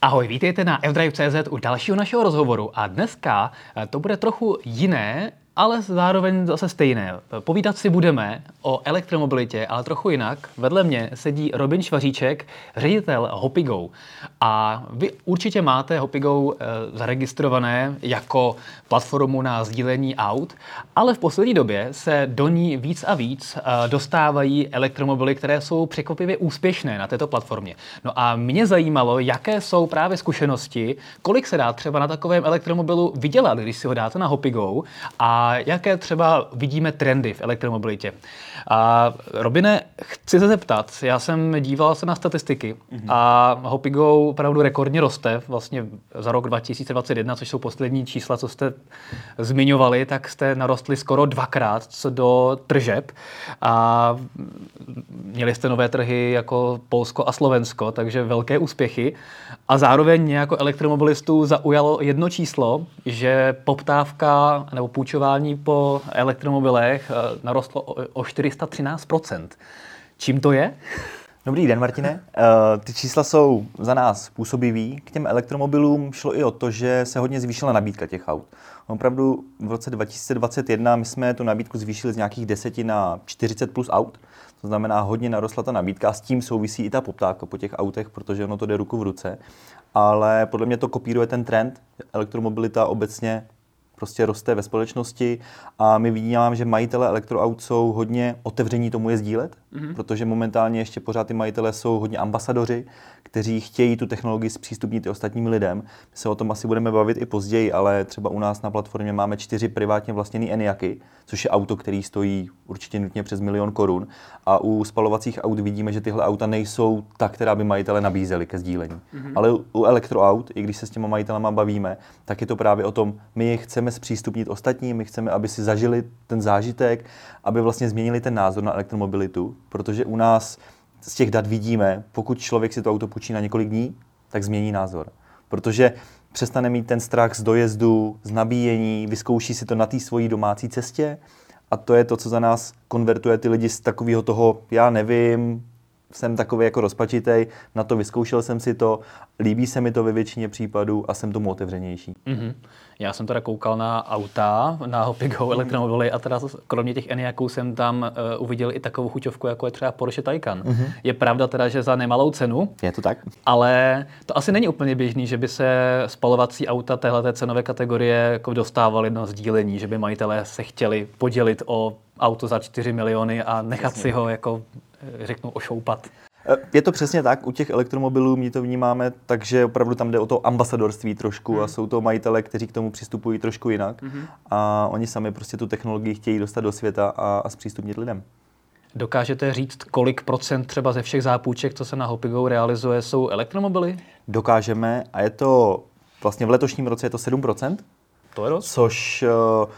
Ahoj, vítejte na fdrive.cz u dalšího našeho rozhovoru. A dneska eh, to bude trochu jiné, ale zároveň zase stejné. Povídat si budeme o elektromobilitě, ale trochu jinak. Vedle mě sedí Robin Švaříček, ředitel Hopigo. A vy určitě máte Hopigo eh, zaregistrované jako platformu na sdílení aut, ale v poslední době se do ní víc a víc eh, dostávají elektromobily, které jsou překvapivě úspěšné na této platformě. No a mě zajímalo, jaké jsou právě zkušenosti, kolik se dá třeba na takovém elektromobilu vydělat, když si ho dáte na Hopigo a jaké třeba vidíme trendy v elektromobilitě. A Robine, chci se zeptat, já jsem díval se na statistiky mm-hmm. a Hopigo opravdu rekordně roste, vlastně za rok 2021, což jsou poslední čísla, co jste zmiňovali, tak jste narostli skoro dvakrát co do tržeb a měli jste nové trhy jako Polsko a Slovensko, takže velké úspěchy. A zároveň mě jako elektromobilistů zaujalo jedno číslo, že poptávka nebo půjčování po elektromobilech eh, narostlo o 413% Čím to je? Dobrý den, Martine. Uh, ty čísla jsou za nás působivý. K těm elektromobilům šlo i o to, že se hodně zvýšila nabídka těch aut. Opravdu v roce 2021 my jsme tu nabídku zvýšili z nějakých 10 na 40 plus aut. To znamená, hodně narostla ta nabídka a s tím souvisí i ta poptávka po těch autech, protože ono to jde ruku v ruce. Ale podle mě to kopíruje ten trend. Elektromobilita obecně prostě roste ve společnosti. A my vidíme, že majitele elektroaut jsou hodně otevření tomu je sdílet, mm-hmm. protože momentálně ještě pořád ty majitele jsou hodně ambasadoři, kteří chtějí tu technologii zpřístupnit i ostatním lidem. My se o tom asi budeme bavit i později, ale třeba u nás na platformě máme čtyři privátně vlastněné Eniaky, což je auto, který stojí určitě nutně přes milion korun. A u spalovacích aut vidíme, že tyhle auta nejsou ta, která by majitele nabízeli ke sdílení. Mm-hmm. Ale u elektroaut, i když se s těma majitelama bavíme, tak je to právě o tom, my je chceme zpřístupnit ostatním, my chceme, aby si zažili ten zážitek, aby vlastně změnili ten názor na elektromobilitu, protože u nás z těch dat vidíme, pokud člověk si to auto půjčí na několik dní, tak změní názor. Protože přestane mít ten strach z dojezdu, z nabíjení, vyzkouší si to na té svojí domácí cestě a to je to, co za nás konvertuje ty lidi z takového toho, já nevím, jsem takový jako rozpačitej, na to vyzkoušel jsem si to, líbí se mi to ve většině případů a jsem tomu otevřenější. Mm-hmm. Já jsem teda koukal na auta, na Hopigo mm-hmm. elektromobily a teda kromě těch Eniaků jsem tam uh, uviděl i takovou chuťovku, jako je třeba Porsche Taycan. Mm-hmm. Je pravda teda, že za nemalou cenu. Je to tak. Ale to asi není úplně běžný, že by se spalovací auta téhle cenové kategorie jako dostávaly na sdílení, že by majitelé se chtěli podělit o auto za 4 miliony a nechat Přesně. si ho jako eh, řeknu ošoupat. Eh, je to přesně tak, u těch elektromobilů my to vnímáme, takže opravdu tam jde o to ambasadorství trošku mm. a jsou to majitele, kteří k tomu přistupují trošku jinak mm. a oni sami prostě tu technologii chtějí dostat do světa a, a zpřístupnit lidem. Dokážete říct, kolik procent třeba ze všech zápůjček, co se na Hopigo realizuje, jsou elektromobily? Dokážeme a je to vlastně v letošním roce je to 7%. To je dost. Což uh,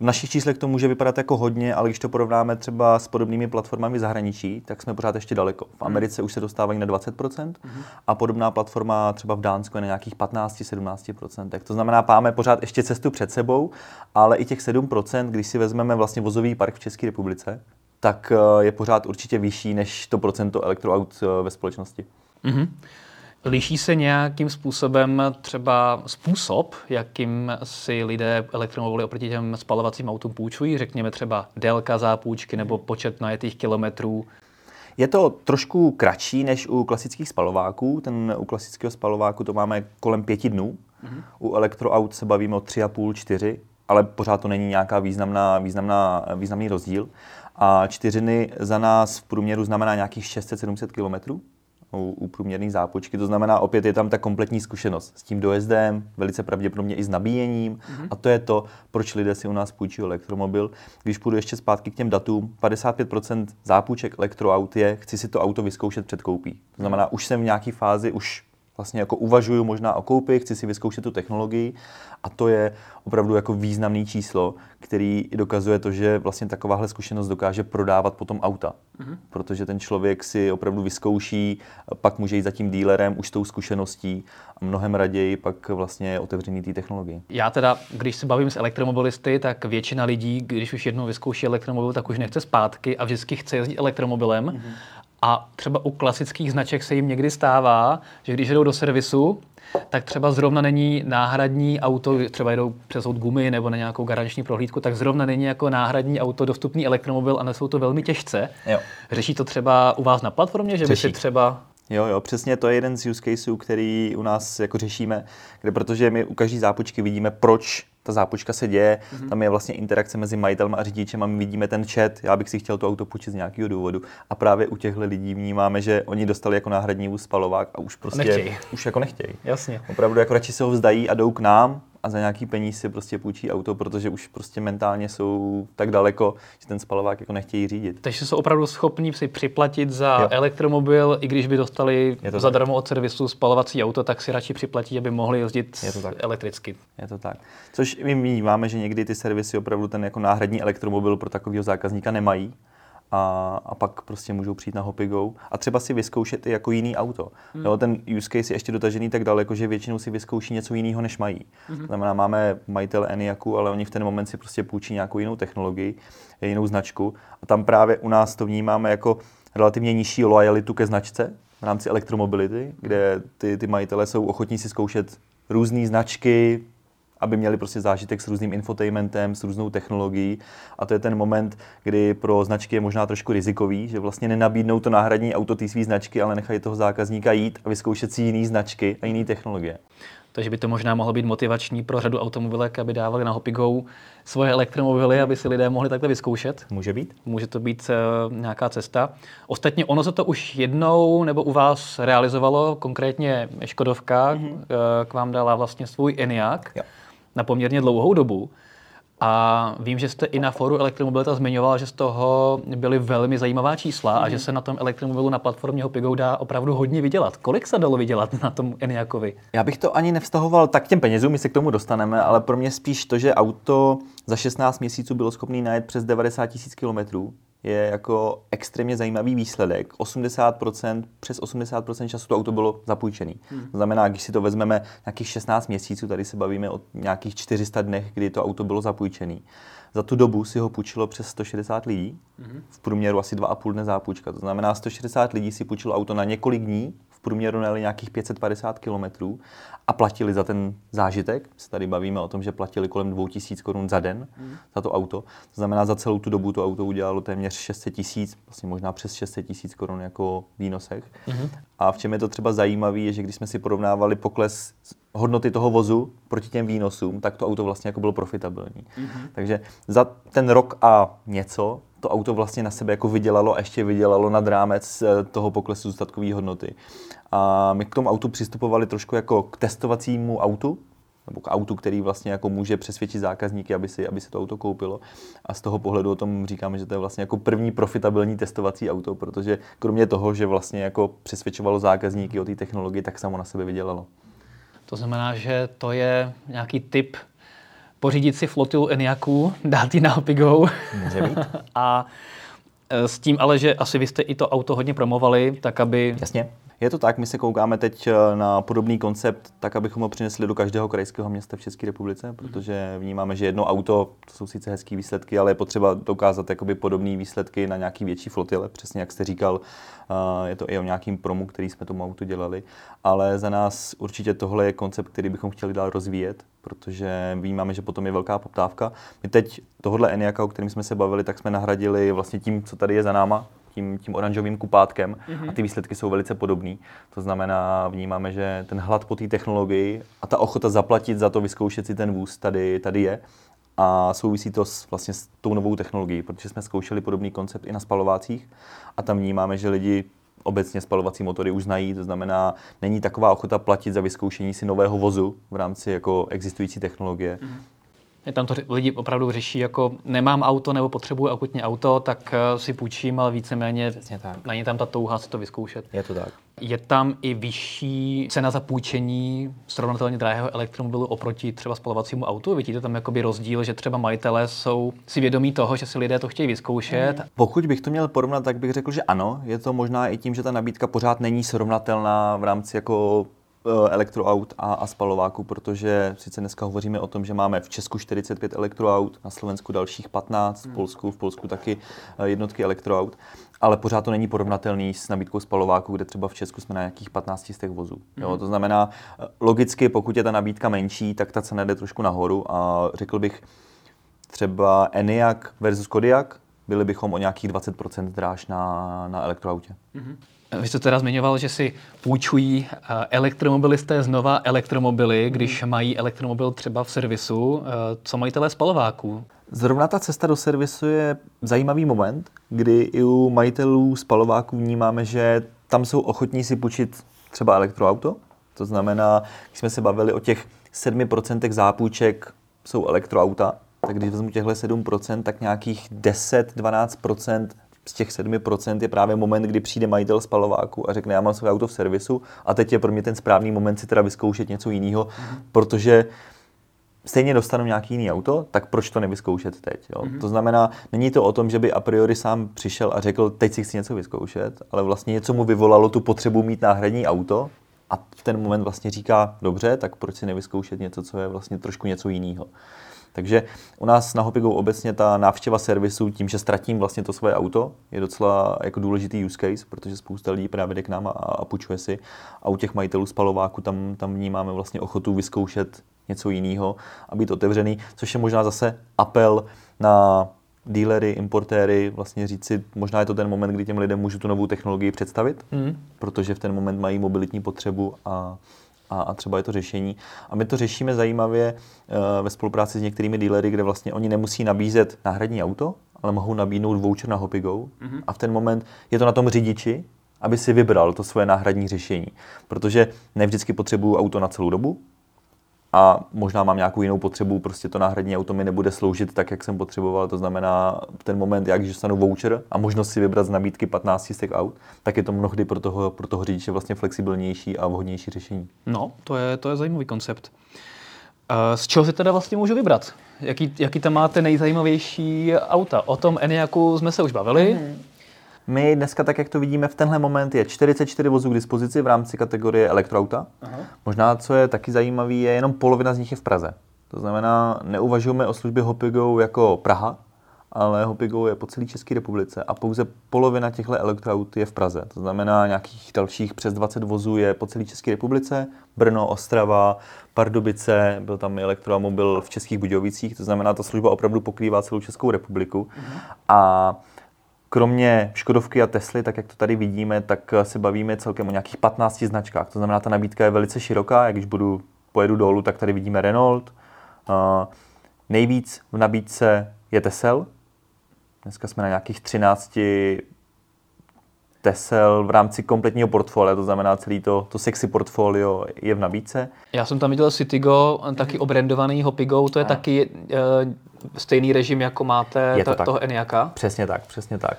v našich číslech to může vypadat jako hodně, ale když to porovnáme třeba s podobnými platformami v zahraničí, tak jsme pořád ještě daleko. V Americe už se dostávají na 20% mm-hmm. a podobná platforma třeba v Dánsku je na nějakých 15-17%. Tak to znamená, máme pořád ještě cestu před sebou, ale i těch 7%, když si vezmeme vlastně vozový park v České republice, tak eh, je pořád určitě vyšší než to procento elektroaut eh, ve společnosti. Mm-hmm. Liší se nějakým způsobem třeba způsob, jakým si lidé elektromobily oproti těm spalovacím autům půjčují? Řekněme třeba délka zápůjčky nebo počet najetých kilometrů? Je to trošku kratší než u klasických spalováků. Ten u klasického spalováku to máme kolem pěti dnů. Mm-hmm. U elektroaut se bavíme o tři a půl, čtyři, ale pořád to není nějaká významná, významná, významný rozdíl. A čtyřiny za nás v průměru znamená nějakých 600-700 kilometrů u, u průměrné zápočky. To znamená, opět je tam ta kompletní zkušenost s tím dojezdem, velice pravděpodobně i s nabíjením. Mm-hmm. A to je to, proč lidé si u nás půjčí elektromobil. Když půjdu ještě zpátky k těm datům, 55% zápůjček elektroaut je, chci si to auto vyzkoušet před koupí. To znamená, už jsem v nějaké fázi, už vlastně jako uvažuju možná o koupi, chci si vyzkoušet tu technologii a to je opravdu jako významný číslo, který dokazuje to, že vlastně takováhle zkušenost dokáže prodávat potom auta. Mm-hmm. Protože ten člověk si opravdu vyzkouší, pak může jít za tím dílerem už s tou zkušeností a mnohem raději pak vlastně je otevřený té technologii. Já teda, když se bavím s elektromobilisty, tak většina lidí, když už jednou vyzkouší elektromobil, tak už nechce zpátky a vždycky chce jezdit elektromobilem. Mm-hmm A třeba u klasických značek se jim někdy stává, že když jdou do servisu, tak třeba zrovna není náhradní auto, třeba jdou přes gumy nebo na nějakou garanční prohlídku, tak zrovna není jako náhradní auto dostupný elektromobil a nesou to velmi těžce. Jo. Řeší to třeba u vás na platformě, že Řeší. by si třeba Jo, jo, přesně to je jeden z use caseů, který u nás jako řešíme, kde protože my u každé zápočky vidíme, proč ta zápočka se děje, mm-hmm. tam je vlastně interakce mezi majitelem a řidičem a my vidíme ten chat, já bych si chtěl to auto půjčit z nějakého důvodu. A právě u těchto lidí vnímáme, že oni dostali jako náhradní vůz spalovák a už prostě Nechtějí. už jako nechtějí. Jasně. Opravdu jako radši se ho vzdají a jdou k nám a za nějaký peníz si prostě půjčí auto, protože už prostě mentálně jsou tak daleko, že ten spalovák jako nechtějí řídit. Takže jsou opravdu schopní si připlatit za Jo. elektromobil, i když by dostali Je to zadarmo od servisu spalovací auto, tak si radši připlatí, aby mohli jezdit Je to tak. elektricky. Je to tak. Což my vnímáme, že někdy ty servisy opravdu ten jako náhradní elektromobil pro takového zákazníka nemají. A, a pak prostě můžou přijít na Hopigo a třeba si vyzkoušet i jako jiný auto. Hmm. Jo, ten use case je ještě dotažený tak daleko, že většinou si vyzkouší něco jiného, než mají. Hmm. To znamená, máme majitel Eniaku, ale oni v ten moment si prostě půjčí nějakou jinou technologii, jinou značku. A tam právě u nás to vnímáme jako relativně nižší lojalitu ke značce v rámci elektromobility, kde ty, ty majitele jsou ochotní si zkoušet různé značky, aby měli prostě zážitek s různým infotainmentem, s různou technologií. A to je ten moment, kdy pro značky je možná trošku rizikový, že vlastně nenabídnou to náhradní auto té své značky, ale nechají toho zákazníka jít a vyzkoušet si jiné značky a jiné technologie. Takže by to možná mohlo být motivační pro řadu automobilek, aby dávali na Hopigo svoje elektromobily, aby si lidé mohli takhle vyzkoušet. Může být? Může to být uh, nějaká cesta. Ostatně ono se to už jednou nebo u vás realizovalo, konkrétně Škodovka mm-hmm. k vám dala vlastně svůj Enyaq Jo. Na poměrně dlouhou dobu. A vím, že jste i na fóru Elektromobilita zmiňoval, že z toho byly velmi zajímavá čísla mm-hmm. a že se na tom elektromobilu na platformě Hopigo dá opravdu hodně vydělat. Kolik se dalo vydělat na tom Enyaqovi? Já bych to ani nevztahoval tak těm penězům, my se k tomu dostaneme, ale pro mě spíš to, že auto za 16 měsíců bylo schopné najet přes 90 tisíc kilometrů, je jako extrémně zajímavý výsledek. 80%, přes 80% času to auto bylo zapůjčené. Hmm. To znamená, když si to vezmeme nějakých 16 měsíců, tady se bavíme o nějakých 400 dnech, kdy to auto bylo zapůjčené. Za tu dobu si ho půjčilo přes 160 lidí, hmm. v průměru asi 2,5 dne zápůjčka. To znamená, 160 lidí si půjčilo auto na několik dní, v průměru najeli nějakých 550 kilometrů a platili za ten zážitek. Se tady bavíme o tom, že platili kolem 2000 korun za den mm. za to auto. To znamená, za celou tu dobu to auto udělalo téměř 600 tisíc, vlastně možná přes 600 tisíc korun jako výnosech. Mm. A v čem je to třeba zajímavé, je, že když jsme si porovnávali pokles hodnoty toho vozu proti těm výnosům, tak to auto vlastně jako bylo profitabilní. Mm-hmm. Takže za ten rok a něco to auto vlastně na sebe jako vydělalo a ještě vydělalo nad rámec eh, toho poklesu zůstatkové hodnoty. A my k tomu autu přistupovali trošku jako k testovacímu autu, nebo k autu, který vlastně jako může přesvědčit zákazníky, aby si, aby si to auto koupilo. A z toho pohledu o tom říkáme, že to je vlastně jako první profitabilní testovací auto, protože kromě toho, že vlastně jako přesvědčovalo zákazníky o té technologii, tak samo na sebe vydělalo. To znamená, že to je nějaký typ pořídit si flotilu Enyaqů, dát ji na být. a e, s tím ale, že asi vy jste i to auto hodně promovali, tak aby... Jasně. Je to tak, my se koukáme teď na podobný koncept, tak abychom ho přinesli do každého krajského města v České republice, protože vnímáme, že jedno auto, to jsou sice hezké výsledky, ale je potřeba dokázat jakoby podobné výsledky na nějaký větší flotile, přesně jak jste říkal, je to i o nějakým promu, který jsme tomu autu dělali, ale za nás určitě tohle je koncept, který bychom chtěli dál rozvíjet, protože vnímáme, že potom je velká poptávka. My teď tohle Eniaka, o kterém jsme se bavili, tak jsme nahradili vlastně tím, co tady je za náma, tím, tím oranžovým kupátkem mm-hmm. a ty výsledky jsou velice podobné. To znamená, vnímáme, že ten hlad po té technologii a ta ochota zaplatit za to, vyzkoušet si ten vůz tady, tady je. A souvisí to s, vlastně s tou novou technologií, protože jsme zkoušeli podobný koncept i na spalovácích a tam vnímáme, že lidi obecně spalovací motory už znají, to znamená, není taková ochota platit za vyzkoušení si nového vozu v rámci jako existující technologie. Mm-hmm. Tam to lidi opravdu řeší jako nemám auto nebo potřebuji akutně auto, tak eh, si půjčím, ale víceméně tak. není tam ta touha si to vyzkoušet. Je to tak. Je tam i vyšší cena za půjčení srovnatelně drahého elektromobilu oproti třeba spalovacímu autu? Vidíte tam jakoby rozdíl, že třeba majitelé jsou si vědomí toho, že si lidé to chtějí vyzkoušet? Mm. Pokud bych to měl porovnat, tak bych řekl, že ano. Je to možná i tím, že ta nabídka pořád není srovnatelná v rámci jako elektroaut a, a spalováků, protože sice dneska hovoříme o tom, že máme v Česku 45 elektroaut, na Slovensku dalších 15, v. Polsku, v Polsku taky eh, jednotky elektroaut, ale pořád to není porovnatelný s nabídkou spalováků, kde třeba v Česku jsme na nějakých 15 z těch vozů. Jo, hmm. to znamená, eh, logicky, pokud je ta nabídka menší, tak ta cena jde trošku nahoru a řekl bych, třeba Enyaq versus Kodiaq, byli bychom o nějakých 20% dráž na, na elektroautě. Mm-hmm. Vy jste teda zmiňoval, že si půjčují eh, elektromobilisté znova elektromobily, když mhm. mají elektromobil třeba v servisu. Eh, co majitelé spalováků? Zrovna ta cesta do servisu je zajímavý moment, kdy i u majitelů spalováků vnímáme, že tam jsou ochotní si půjčit třeba elektroauto. To znamená, když jsme se bavili o těch 7% zápůjček jsou elektroauta, tak když vezmu těchto 7%, tak nějakých 10-12% z těch 7% je právě moment, kdy přijde majitel spalováku a řekne, já mám své auto v servisu a teď je pro mě ten správný moment si teda vyzkoušet něco jiného, mm-hmm. protože stejně dostanu nějaký jiný auto, tak proč to nevyzkoušet teď? Jo? Mm-hmm. To znamená, není to o tom, že by a priori sám přišel a řekl, teď si chci něco vyzkoušet, ale vlastně něco mu vyvolalo tu potřebu mít náhradní auto a v ten moment vlastně říká, dobře, tak proč si nevyzkoušet něco, co je vlastně trošku něco jiného. Takže u nás na Hopigo obecně ta návštěva servisu tím, že ztratím vlastně to svoje auto, je docela jako důležitý use case, protože spousta lidí právě jde k nám a, a půjčuje si. A u těch majitelů spalováku tam, tam vnímáme vlastně ochotu vyzkoušet něco jiného a být otevřený, což je možná zase apel na dílery, importéry, vlastně říct si, možná je to ten moment, kdy těm lidem můžu tu novou technologii představit, mm. protože v ten moment mají mobilitní potřebu a a, a třeba je to řešení. A my to řešíme zajímavě uh, ve spolupráci s některými dealery, kde vlastně oni nemusí nabízet náhradní auto, ale mohou nabídnout voucher na Hopigo mm-hmm. a v ten moment je to na tom řidiči, aby si vybral to svoje náhradní řešení. Protože ne vždycky potřebuju auto na celou dobu, a možná mám nějakou jinou potřebu, prostě to náhradní auto mi nebude sloužit tak, jak jsem potřeboval. To znamená, v ten moment, jak když dostanu voucher a možnost si vybrat z nabídky 15 z těch aut, tak je to mnohdy pro toho, pro toho řidiče vlastně flexibilnější a vhodnější řešení. No, to je, to je zajímavý koncept. Eh, z čeho si teda vlastně můžu vybrat? Jaký, jaký tam máte nejzajímavější auta? O tom Eniaku jsme se už bavili. Mm. My dneska, tak jak to vidíme v tenhle moment, je 44 vozů k dispozici v rámci kategorie elektroauta. Aha. Možná, co je taky zajímavé, je jenom polovina z nich je v Praze. To znamená, neuvažujeme o službě Hopigo jako Praha, ale Hopigo je po celé České republice a pouze polovina těchto elektroaut je v Praze. To znamená, nějakých dalších přes 20 vozů je po celé České republice, Brno, Ostrava, Pardubice, byl tam i elektromobil v Českých Budějovicích, to znamená, ta služba opravdu pokrývá celou Českou republiku. Mhm. A Kromě Škodovky a Tesly, tak jak to tady vidíme, tak se bavíme celkem o nějakých 15 značkách. To znamená, ta nabídka je velice široká. Jak když budu, pojedu dolů, tak tady vidíme Renault. Uh, nejvíc v nabídce je Tesel. Dneska jsme na nějakých 13 Tesel v rámci kompletního portfolia, to znamená celý to, to sexy portfolio je v nabídce. Já jsem tam viděl Citigo, taky obrandovaný Hopigo, to je a. taky uh, stejný režim, jako máte je to ta, toho Eniaka? Přesně tak, přesně tak.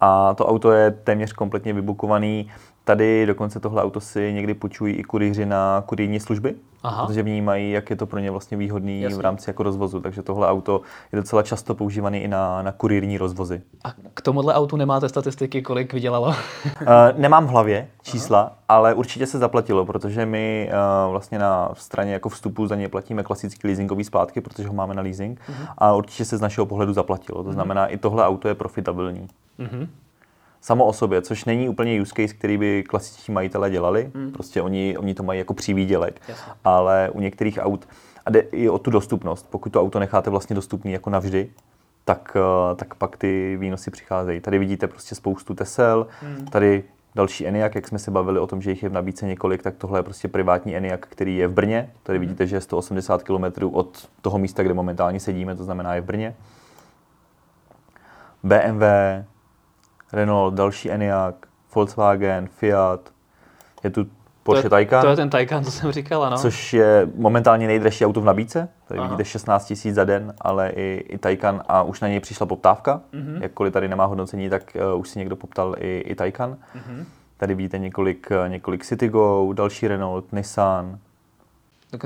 A to auto je téměř kompletně vybukovaný. Tady dokonce tohle auto si někdy půjčují i kurýři na kurýrní služby, Aha. protože vnímají, jak je to pro ně vlastně výhodný Jasně. v rámci jako rozvozu. Takže tohle auto je docela často používaný i na, na kurýrní rozvozy. A k tomuhle autu nemáte statistiky, kolik vydělalo? uh, nemám v hlavě čísla, Aha. ale určitě se zaplatilo, protože my uh, vlastně na straně jako vstupu za ně platíme klasický leasingový splátky, protože ho máme na leasing uh-huh. a určitě se z našeho pohledu zaplatilo. To uh-huh. znamená, i tohle auto je profitabilní. Uh-huh samo o sobě, což není úplně use case, který by klasičtí majitelé dělali. Mm. Prostě oni, oni to mají jako přívídělek. Jasně. Ale u některých aut, a jde i o tu dostupnost. Pokud to auto necháte vlastně dostupný jako navždy, tak, eh, tak pak ty výnosy přicházejí. Tady vidíte prostě spoustu Tesel, mm. tady další Eniak, jak jsme se bavili o tom, že jich je v nabídce několik, tak tohle je prostě privátní Eniak, který je v Brně. Tady mm. vidíte, že je 180 km od toho místa, kde momentálně sedíme, to znamená je v Brně. BMW, Renault, další Enyaq, Volkswagen, Fiat, je tu Porsche to je, Taycan. To je ten Taycan, co jsem říkal, no. Což je momentálně nejdražší auto v nabídce. Tady Aha. vidíte 16 000 za den, ale i, i Taycan a už na něj přišla poptávka. Mm-hmm. Jakkoliv tady nemá hodnocení, tak uh, už si někdo poptal i, i Taycan. Mm-hmm. Tady vidíte několik, uh, několik Citigo, další Renault, Nissan,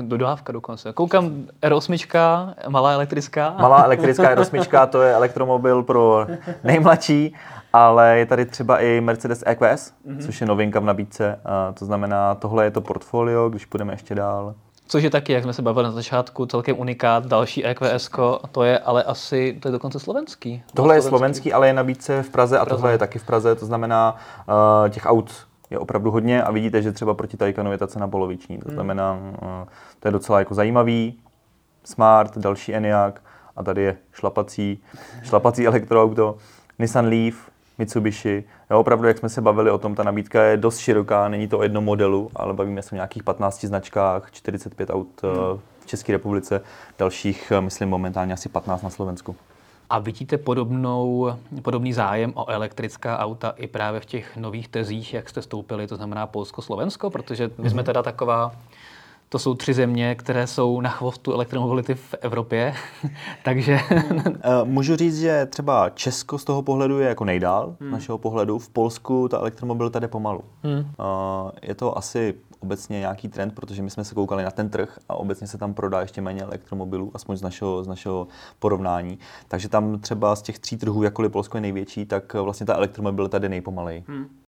Dodávka dokonce. Koukám, R8, malá elektrická. Malá elektrická R8, to je elektromobil pro nejmladší ale je tady třeba i Mercedes EQS, mm-hmm. což je novinka v nabídce. A to znamená, tohle je to portfolio, když půjdeme ještě dál. Což je taky, jak jsme se bavili na začátku, celkem unikát, další EQS, to je ale asi, to je dokonce slovenský. Tohle je slovenský, ale je nabídce v Praze a tohle je taky v Praze, to znamená uh, těch aut je opravdu hodně a vidíte, že třeba proti Taycanu je ta cena poloviční. To hmm. znamená, uh, to je docela jako zajímavý, smart, další Enyaq a tady je šlapací, šlapací elektroauto, Nissan Leaf, Mitsubishi. Jo, opravdu, jak jsme se bavili o tom, ta nabídka je dost široká, není to o jednom modelu, ale bavíme se o nějakých 15 značkách, 45 aut eh, hmm. v České republice, dalších, eh, myslím, momentálně asi 15 na Slovensku. A vidíte podobnou, podobný zájem o elektrická auta i právě v těch nových tezích, jak jste stoupili, to znamená Polsko-Slovensko, protože my jsme mhm. teda taková to jsou tři země, které jsou na chvostu elektromobility v Evropě, takže... Eh, můžu říct, že třeba Česko z toho pohledu je jako nejdál, hmm. našeho pohledu. V Polsku ta elektromobilita jde pomalu. Hmm. Je to asi obecně nějaký trend, protože my jsme se koukali na ten trh a obecně se tam prodá ještě méně elektromobilů, aspoň z našeho, z našeho porovnání. Takže tam třeba z těch tří trhů, jakkoliv Polsko je největší, tak vlastně ta elektromobilita jde nejpomalej. Hmm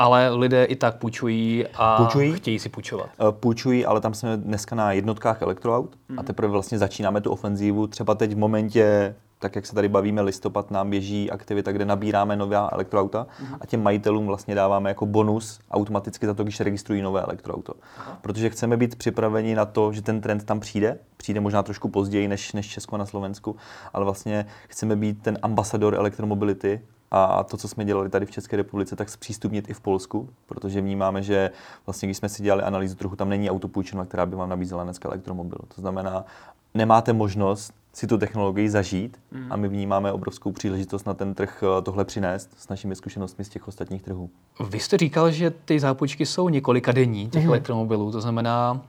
ale lidé i tak půjčují a půjčují? chtějí si půjčovat. Eh, půjčují, ale tam jsme dneska na jednotkách elektroaut hmm. a teprve vlastně začínáme tu ofenzívu. Třeba teď v momentě, tak jak se tady bavíme, listopad nám běží aktivita, kde nabíráme nová elektroauta hmm. a těm majitelům vlastně dáváme jako bonus automaticky za to, když registrují nové elektroauto. Aha. Protože chceme být připraveni na to, že ten trend tam přijde, přijde možná trošku později než, než Česko na Slovensku, ale vlastně chceme být ten ambasador elektromobility a to, co jsme dělali tady v České republice, tak zpřístupnit i v Polsku, protože vnímáme, že vlastně, když jsme si dělali analýzu trhu, tam není autopůjčena, která by vám nabízela dneska elektromobil. To znamená, nemáte možnost si tu technologii zažít mm. a my vnímáme obrovskou příležitost na ten trh eh, tohle přinést s našimi zkušenostmi z těch ostatních trhů. Vy jste říkal, že ty zápůjčky jsou několika denní těch mm. elektromobilů, to znamená,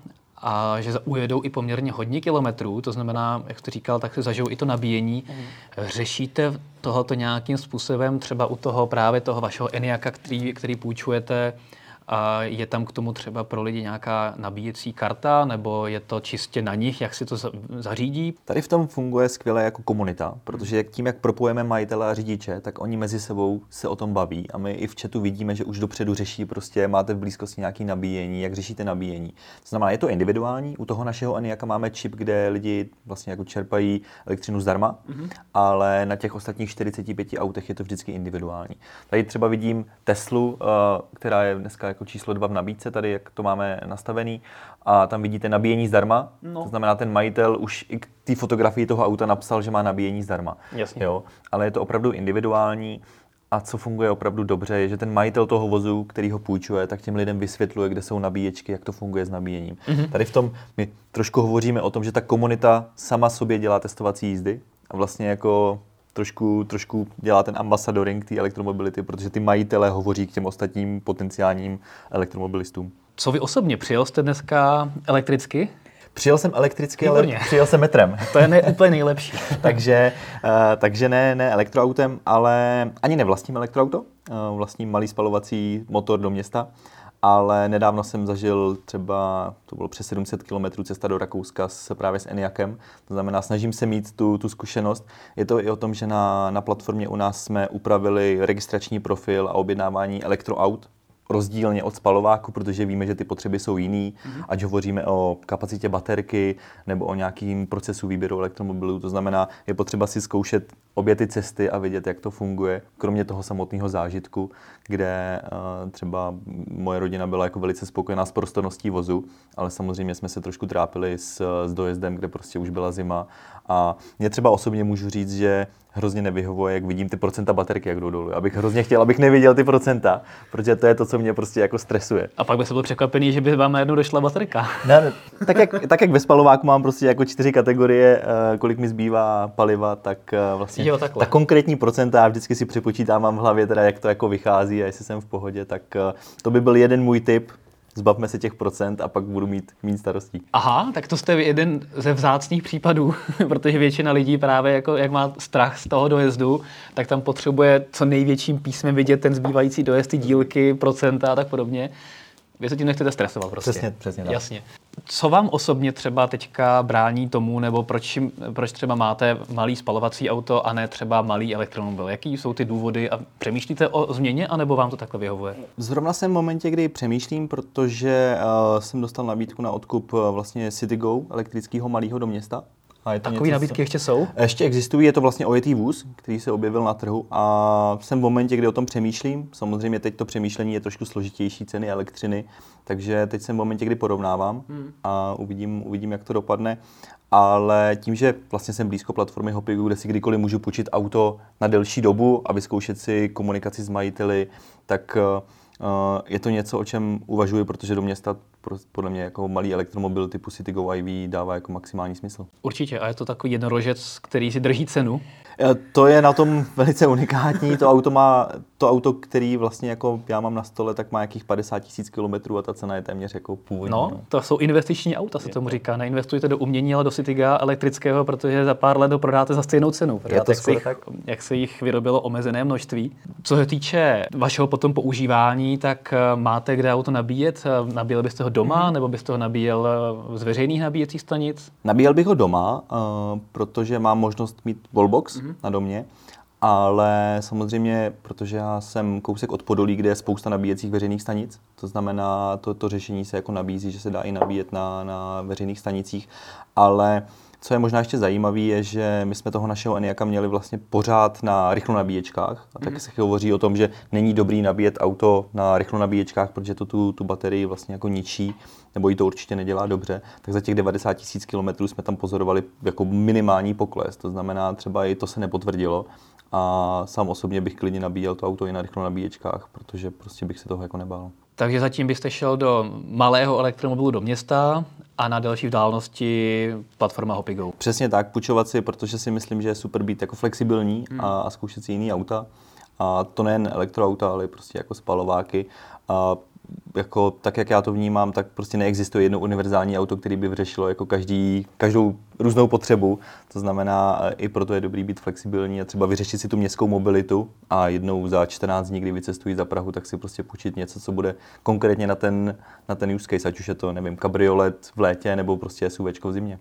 a že ujedou i poměrně hodně kilometrů, to znamená, jak jste říkal, tak si zažijou i to nabíjení. Mm. Řešíte tohoto nějakým způsobem třeba u toho právě toho vašeho Eniaka, který, který půjčujete, a je tam k tomu třeba pro lidi nějaká nabíjecí karta, nebo je to čistě na nich, jak si to zařídí? Tady v tom funguje skvěle jako komunita, protože tím, jak propojeme majitele a řidiče, tak oni mezi sebou se o tom baví a my i v chatu vidíme, že už dopředu řeší prostě, máte v blízkosti nějaký nabíjení, jak řešíte nabíjení. To znamená, je to individuální, u toho našeho Eniaka máme čip, kde lidi vlastně jako čerpají elektřinu zdarma, mm-hmm. ale na těch ostatních 45 autech je to vždycky individuální. Tady třeba vidím Teslu, eh, která je dneska jako číslo 2 v nabídce, tady jak to máme nastavený. A tam vidíte nabíjení zdarma. No. To znamená, ten majitel už i k té fotografii toho auta napsal, že má nabíjení zdarma. Jasně. Jo? Ale je to opravdu individuální. A co funguje opravdu dobře, je, že ten majitel toho vozu, který ho půjčuje, tak těm lidem vysvětluje, kde jsou nabíječky, jak to funguje s nabíjením. Mm-hmm. Tady v tom my trošku hovoříme o tom, že ta komunita sama sobě dělá testovací jízdy a vlastně jako trošku, trošku dělá ten ambasadoring té elektromobility, protože ty majitelé hovoří k těm ostatním potenciálním elektromobilistům. Co vy osobně? Přijel jste dneska elektricky? Přijel jsem elektricky, Výborně. ale přijel jsem metrem. to je ne, úplně nejlepší. takže, uh, takže ne, ne elektroautem, ale ani nevlastním elektroauto. Uh, vlastním malý spalovací motor do města ale nedávno jsem zažil třeba, to bylo přes 700 km cesta do Rakouska s, právě s Eniakem, to znamená, snažím se mít tu, tu zkušenost. Je to i o tom, že na, na platformě u nás jsme upravili registrační profil a objednávání elektroaut, rozdílně od spalováku, protože víme, že ty potřeby jsou jiný, mm-hmm. ať hovoříme o kapacitě baterky nebo o nějakým procesu výběru elektromobilů. To znamená, je potřeba si zkoušet obě ty cesty a vidět, jak to funguje, kromě toho samotného zážitku, kde uh, třeba moje rodina byla jako velice spokojená s prostorností vozu, ale samozřejmě jsme se trošku trápili s, s dojezdem, kde prostě už byla zima. A mě třeba osobně můžu říct, že hrozně nevyhovuje, jak vidím ty procenta baterky, jak jdou dolů. Abych hrozně chtěl, abych neviděl ty procenta, protože to je to, co mě prostě jako stresuje. A pak by se byl překvapený, že by vám najednou došla baterka. Ne, tak, jak, tak jak ve spalováku mám prostě jako čtyři kategorie, eh, kolik mi zbývá paliva, tak eh, vlastně jo, ta konkrétní procenta, já vždycky si přepočítám v hlavě, teda jak to jako vychází a jestli jsem v pohodě, tak eh, to by byl jeden můj tip, zbavme se těch procent a pak budu mít méně starostí. Aha, tak to jste jeden ze vzácných případů, protože většina lidí právě jako, jak má strach z toho dojezdu, tak tam potřebuje co největším písmem vidět ten zbývající dojezd, ty dílky, procenta a tak podobně. Vy se tím nechcete stresovat prostě. Přesně, přesně tak. Jasně. Co vám osobně třeba teďka brání tomu, nebo proč, proč třeba máte malý spalovací auto a ne třeba malý elektromobil? Jaký jsou ty důvody a přemýšlíte o změně, anebo vám to takhle vyhovuje? Zrovna jsem v momentě, kdy přemýšlím, protože uh, jsem dostal nabídku na odkup uh, vlastně CityGo, elektrického malého do města. A je to Takové nabídky co... ještě jsou? Ještě existují, je to vlastně ojetý vůz, který se objevil na trhu a jsem v momentě, kdy o tom přemýšlím. Samozřejmě teď to přemýšlení je trošku složitější ceny elektřiny, takže teď jsem v momentě, kdy porovnávám hmm. a uvidím, uvidím, jak to dopadne. Ale tím, že vlastně jsem blízko platformy Hopigu, kde si kdykoliv můžu počít auto na delší dobu a vyzkoušet si komunikaci s majiteli, tak uh, je to něco, o čem uvažuji, protože do města podle mě jako malý elektromobil typu CityGo IV dává jako maximální smysl. Určitě a je to takový jednorožec, který si drží cenu. E, to je na tom velice unikátní. To auto má, to auto, který vlastně jako já mám na stole, tak má nějakých 50 tisíc kilometrů a ta cena je téměř jako původní. No, no. to jsou investiční auta, se tomu říká. Neinvestujte do umění, ale do Cityga elektrického, protože za pár let ho prodáte za stejnou cenu. Je to jak, se jich, tak? jak se jich vyrobilo omezené množství. Co se týče vašeho potom používání, tak e, máte kde auto nabíjet? E, nabíjeli byste ho doma, mm-hmm. nebo byste ho nabíjel z veřejných nabíjecích stanic? Nabíjel bych ho doma, uh, protože mám možnost mít wallbox mm-hmm. na domě, ale samozřejmě, protože já jsem kousek od Podolí, kde je spousta nabíjecích veřejných stanic, to znamená, to, to řešení se jako nabízí, že se dá i nabíjet na, na veřejných stanicích, ale co je možná ještě zajímavé, je, že my jsme toho našeho Eniaka měli vlastně pořád na rychlo nabíječkách. A tak mm. se hovoří o tom, že není dobrý nabíjet auto na rychlo nabíječkách, protože to tu, tu baterii vlastně jako ničí, nebo jí to určitě nedělá dobře. Tak za těch 90 tisíc kilometrů jsme tam pozorovali jako minimální pokles. To znamená, třeba i to se nepotvrdilo. A sám osobně bych klidně nabíjel to auto i na rychlo nabíječkách, protože prostě bych se toho jako nebál. Takže zatím byste šel do malého elektromobilu do města a na delší vzdálenosti platforma Hopigo. Přesně tak, půjčovat si, protože si myslím, že je super být jako flexibilní hmm. a, zkoušet si jiný auta. A to nejen elektroauta, ale prostě jako spalováky. A jako, tak, jak já to vnímám, tak prostě neexistuje jedno univerzální auto, který by vyřešilo jako každý, každou různou potřebu. To znamená, i proto je dobrý být flexibilní a třeba vyřešit si tu městskou mobilitu a jednou za 14 dní, kdy vycestují za Prahu, tak si prostě půjčit něco, co bude konkrétně na ten, na ten use case, ať už je to, nevím, kabriolet v létě nebo prostě SUV v zimě.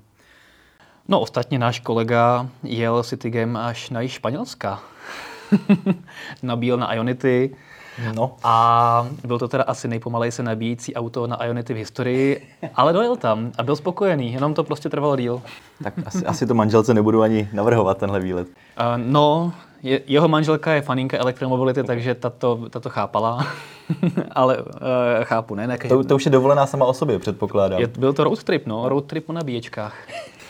No ostatně náš kolega jel Citygem až na Španělska. Nabíl na Ionity, No. A byl to teda asi nejpomalej se nabíjící auto na Ionity v historii, ale dojel tam a byl spokojený, jenom to prostě trvalo díl. Tak asi, asi to manželce nebudu ani navrhovat, tenhle výlet. Uh, no, je, jeho manželka je faninka elektromobility, takže tato, tato chápala. ale uh, chápu, ne? ne to, to už je dovolená sama o sobě, předpokládám. Je, byl to road trip, no, road trip po nabíječkách.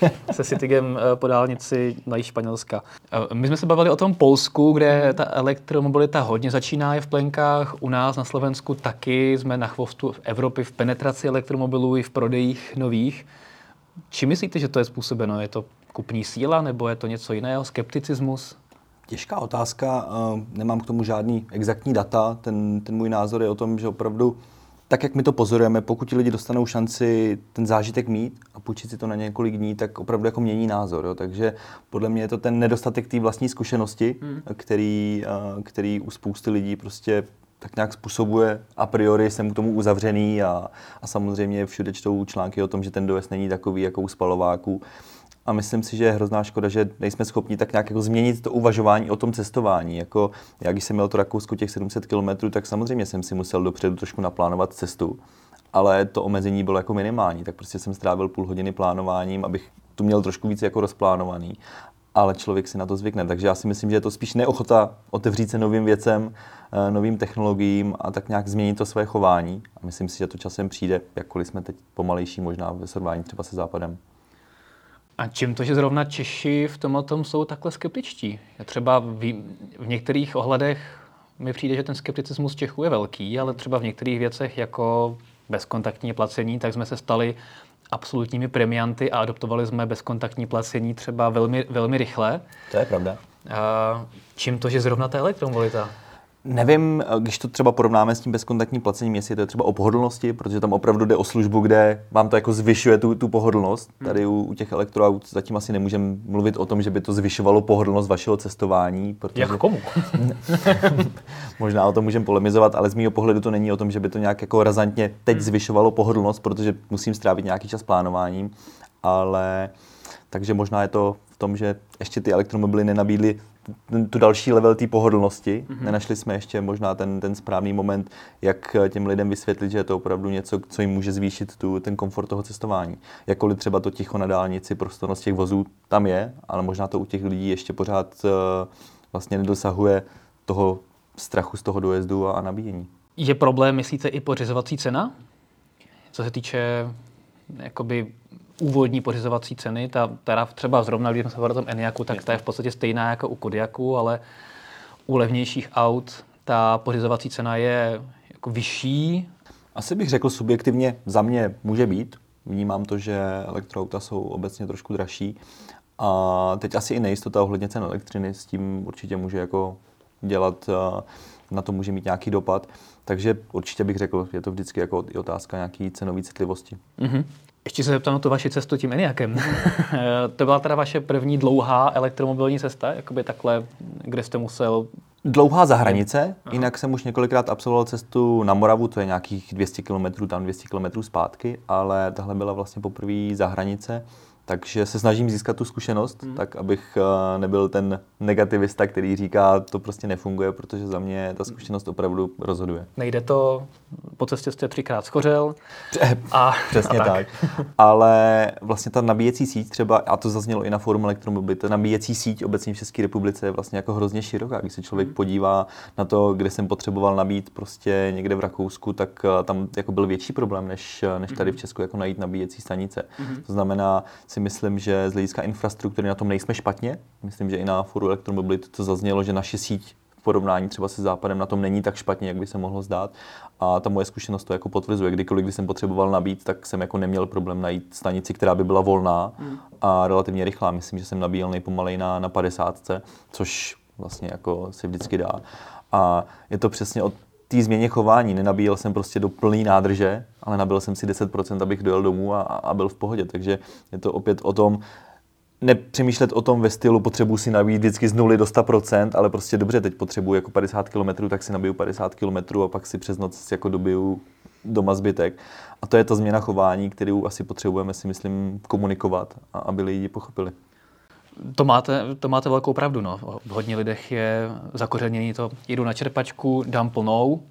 se Citygem eh, po dálnici na Španělska. Eh, my jsme se bavili o tom Polsku, kde ta elektromobilita hodně začíná je v plenkách. U nás na Slovensku taky jsme na chvostu v Evropě v penetraci elektromobilů i v prodejích nových. Či myslíte, že to je způsobeno? Je to kupní síla nebo je to něco jiného? Skepticismus? Těžká otázka, eh, nemám k tomu žádný exaktní data. Ten, ten můj názor je o tom, že opravdu tak, jak my to pozorujeme, pokud ti lidi dostanou šanci ten zážitek mít a půjčit si to na několik dní, tak opravdu jako mění názor. Jo. Takže podle mě je to ten nedostatek té vlastní zkušenosti, hmm. který, který u spousty lidí prostě tak nějak způsobuje a priori jsem k tomu uzavřený a, a samozřejmě všude čtou články o tom, že ten dojezd není takový jako u spalováků a myslím si, že je hrozná škoda, že nejsme schopni tak nějak jako změnit to uvažování o tom cestování. Jako, já když jsem měl to Rakousko těch 700 km, tak samozřejmě jsem si musel dopředu trošku naplánovat cestu, ale to omezení bylo jako minimální, tak prostě jsem strávil půl hodiny plánováním, abych tu měl trošku víc jako rozplánovaný ale člověk si na to zvykne. Takže já si myslím, že je to spíš neochota otevřít se novým věcem, eh, novým technologiím a tak nějak změnit to své chování. A myslím si, že to časem přijde, jakkoliv jsme teď pomalejší možná ve srovnání třeba se Západem. A čím to, že zrovna Češi v tomhle tom jsou takhle skeptičtí? Já třeba v, v některých ohledech mi přijde, že ten skepticismus Čechů je velký, ale třeba v některých věcech jako bezkontaktní placení, tak jsme se stali absolutními premianty a adoptovali jsme bezkontaktní placení třeba velmi, velmi rychle. To je pravda. A čím to, že zrovna ta elektromobilita? Nevím, když to třeba porovnáme s tím bezkontaktním placením, jestli to je třeba o pohodlnosti, protože tam opravdu jde o službu, kde vám to jako zvyšuje tu, tu pohodlnost. Hmm. Tady u, u těch elektroaut zatím asi nemůžeme mluvit o tom, že by to zvyšovalo pohodlnost vašeho cestování. Protože... Jak komu? Možná o tom můžeme polemizovat, ale z mého pohledu to není o tom, že by to nějak jako razantně teď hmm. zvyšovalo pohodlnost, protože musím strávit nějaký čas plánováním, ale takže možná je to v tom, že ještě ty elektromobily nenabídly tu další level té pohodlnosti. Mm-hmm. Nenašli jsme ještě možná ten, ten správný moment, jak těm lidem vysvětlit, že je to opravdu něco, co jim může zvýšit tu, ten komfort toho cestování. Jakkoliv třeba to ticho na dálnici, prostornost těch vozů tam je, ale možná to u těch lidí ještě pořád uh, vlastně nedosahuje toho strachu z toho dojezdu a, a nabíjení. Je problém, myslíte, i pořizovací cena? Co se týče jakoby úvodní pořizovací ceny, ta teda třeba zrovna, když jsme se o tom Eniaku, tak ta je v podstatě stejná jako u Kodiaku, ale u levnějších aut ta pořizovací cena je jako vyšší. Asi bych řekl subjektivně, za mě může být. Vnímám to, že elektroauta jsou obecně trošku dražší. A teď asi i nejistota ohledně cen elektřiny s tím určitě může jako dělat, na to může mít nějaký dopad. Takže určitě bych řekl, je to vždycky jako otázka nějaký cenové citlivosti. Mm-hmm. Ještě se zeptám na tu vaši cestu tím Eniakem. to byla teda vaše první dlouhá elektromobilní cesta, jakoby takhle, kde jste musel Dlouhá za hranice, Aha. jinak jsem už několikrát absolvoval cestu na Moravu, to je nějakých 200 km, tam 200 km zpátky, ale tahle byla vlastně poprvé za hranice. Takže se snažím získat tu zkušenost, hmm. tak abych eh, nebyl ten negativista, který říká, to prostě nefunguje, protože za mě ta zkušenost opravdu rozhoduje. Nejde to, po cestě jste třikrát schořel. A, Přesně a tak. tak. Ale vlastně ta nabíjecí síť třeba, a to zaznělo i na forum elektromobily, ta nabíjecí síť obecně v České republice je vlastně jako hrozně široká. Když se člověk hmm. podívá na to, kde jsem potřeboval nabít prostě někde v Rakousku, tak eh, tam jako byl větší problém, než, eh, než tady v hmm. Česku jako najít nabíjecí stanice. Hmm. To znamená, si si myslím, že z hlediska infrastruktury na tom nejsme špatně. Myslím, že i na foru elektromobility to zaznělo, že naše síť v porovnání třeba se západem na tom není tak špatně, jak by se mohlo zdát. A ta moje zkušenost to jako potvrzuje. Kdykoliv, když jsem potřeboval nabít, tak jsem jako neměl problém najít stanici, která by byla volná mm. a relativně rychlá. Myslím, že jsem nabíjel nejpomalej na, na 50, což vlastně jako se vždycky dá. A je to přesně od té změně chování. Nenabíjel jsem prostě do plné nádrže, ale nabil jsem si 10%, abych dojel domů a, a byl v pohodě. Takže je to opět o tom, nepřemýšlet o tom ve stylu, potřebuji si nabít vždycky z 0 do 100%, ale prostě dobře, teď potřebuji jako 50 km, tak si nabiju 50 km a pak si přes noc jako dobiju doma zbytek. A to je ta změna chování, kterou asi potřebujeme si myslím komunikovat, a aby lidi pochopili. To máte, to máte velkou pravdu. No. V hodně lidech je zakořenění to, jdu na čerpačku, dám plnou,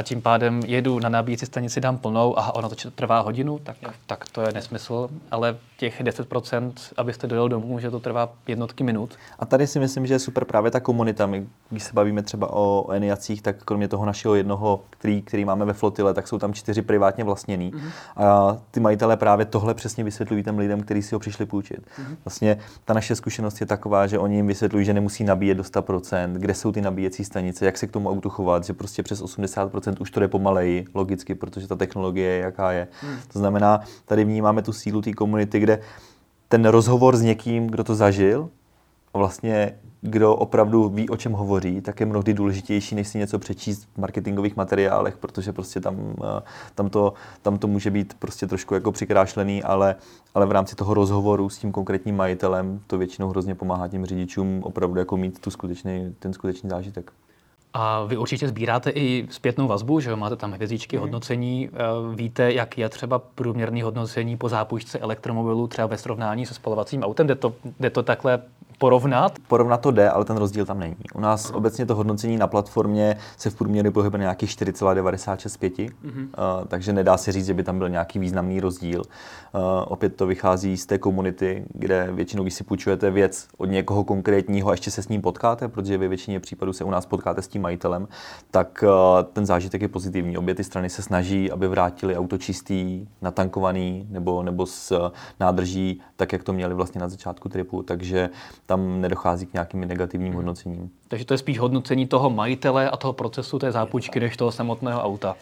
a tím pádem jedu na nabíjecí stanici, dám plnou a ono to trvá hodinu, tak, tak to je nesmysl. Ale těch 10%, abyste dojel domů, že to trvá jednotky minut. A tady si myslím, že je super právě ta komunita. My, když se bavíme třeba o, o Eniacích, tak kromě toho našeho jednoho, který, který máme ve flotile, tak jsou tam čtyři privátně vlastněný. Mm-hmm. A ty majitelé právě tohle přesně vysvětlují těm lidem, kteří si ho přišli půjčit. Mm-hmm. Vlastně ta naše zkušenost je taková, že oni jim vysvětlují, že nemusí nabíjet do 100%, kde jsou ty nabíjecí stanice, jak se k tomu autu chovat, že prostě přes 80% už to jde pomaleji, logicky, protože ta technologie je jaká je. Hmm. To znamená, tady vnímáme tu sílu té komunity, kde ten rozhovor s někým, kdo to zažil, a vlastně kdo opravdu ví, o čem hovoří, tak je mnohdy důležitější, než si něco přečíst v marketingových materiálech, protože prostě tam, eh, tam, to, tam to může být prostě trošku jako přikrášlený, ale, ale v rámci toho rozhovoru s tím konkrétním majitelem to většinou hrozně pomáhá těm řidičům opravdu jako mít tu skutečný, ten skutečný zážitek. A vy určitě sbíráte i zpětnou vazbu, že máte tam hvězdičky, mm. hodnocení. Eh, víte, jak je třeba průměrný hodnocení po zápůjčce elektromobilu třeba ve srovnání se spalovacím autem? Jde to, jde to takhle porovnat? Porovnat to jde, ale ten rozdíl tam není. U nás uh-huh. obecně to hodnocení na platformě se v průměru pohybuje na nějakých 4,965, uh-huh. uh, takže nedá se říct, že by tam byl nějaký významný rozdíl. Uh, opět to vychází z té komunity, kde většinou, když si půjčujete věc od někoho konkrétního a ještě se s ním potkáte, protože ve většině případů se u nás potkáte s tím majitelem, tak uh, ten zážitek je pozitivní. Obě ty strany se snaží, aby vrátili auto čistý, natankovaný nebo, nebo s nádrží, tak jak to měli vlastně na začátku tripu. Takže tam nedochází k nějakým negativním hodnocením. Takže to je spíš hodnocení toho majitele a toho procesu té zápůjčky, než toho samotného auta.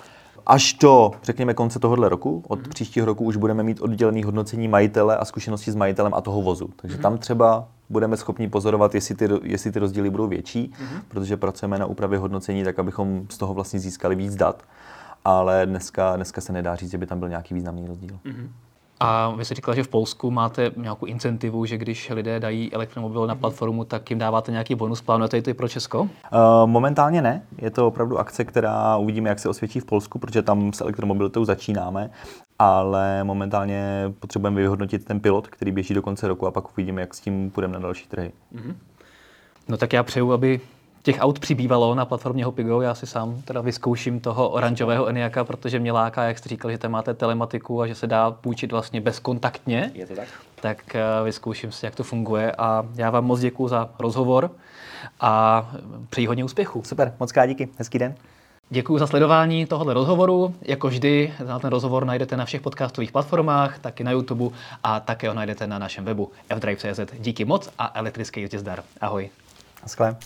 až do, řekněme, konce tohohle roku. Od mm-hmm. příštího roku už budeme mít oddělený hodnocení majitele a zkušenosti s majitelem a toho vozu. Takže mm-hmm. tam třeba budeme schopni pozorovat, jestli ty, jestli ty rozdíly budou větší, mm-hmm. protože pracujeme na úpravě hodnocení tak, abychom z toho vlastně získali víc dat. Ale dneska, dneska se nedá říct, že by tam byl nějaký významný rozdíl. Mm-hmm. A vy jste říkal, že v Polsku máte nějakou incentivu, že když lidé dají elektromobil na platformu, tak jim dáváte nějaký bonus. Plánujete to i pro Česko? Uh, momentálně ne. Je to opravdu akce, která uvidíme, jak se osvědčí v Polsku, protože tam s elektromobilitou začínáme. Ale momentálně potřebujeme vyhodnotit ten pilot, který běží do konce roku a pak uvidíme, jak s tím půjdeme na další trhy. Mm-hmm. No tak já přeju, aby těch aut přibývalo na platformě Hopigo. Já si sám teda vyzkouším toho oranžového Eniaka, protože mě láká, jak jste říkal, že tam máte telematiku a že se dá půjčit vlastně bezkontaktně. Je to tak? Tak eh, vyzkouším si, jak to funguje. A já vám moc děkuji za rozhovor a přeji hodně úspěchu. Super, moc krát díky. Hezký den. Děkuji za sledování tohoto rozhovoru. Jako vždy, ten rozhovor najdete na všech podcastových platformách, taky na YouTube a také ho najdete na našem webu fdrive.cz. Díky moc a elektrický jízdě zdar. Ahoj. Naschle.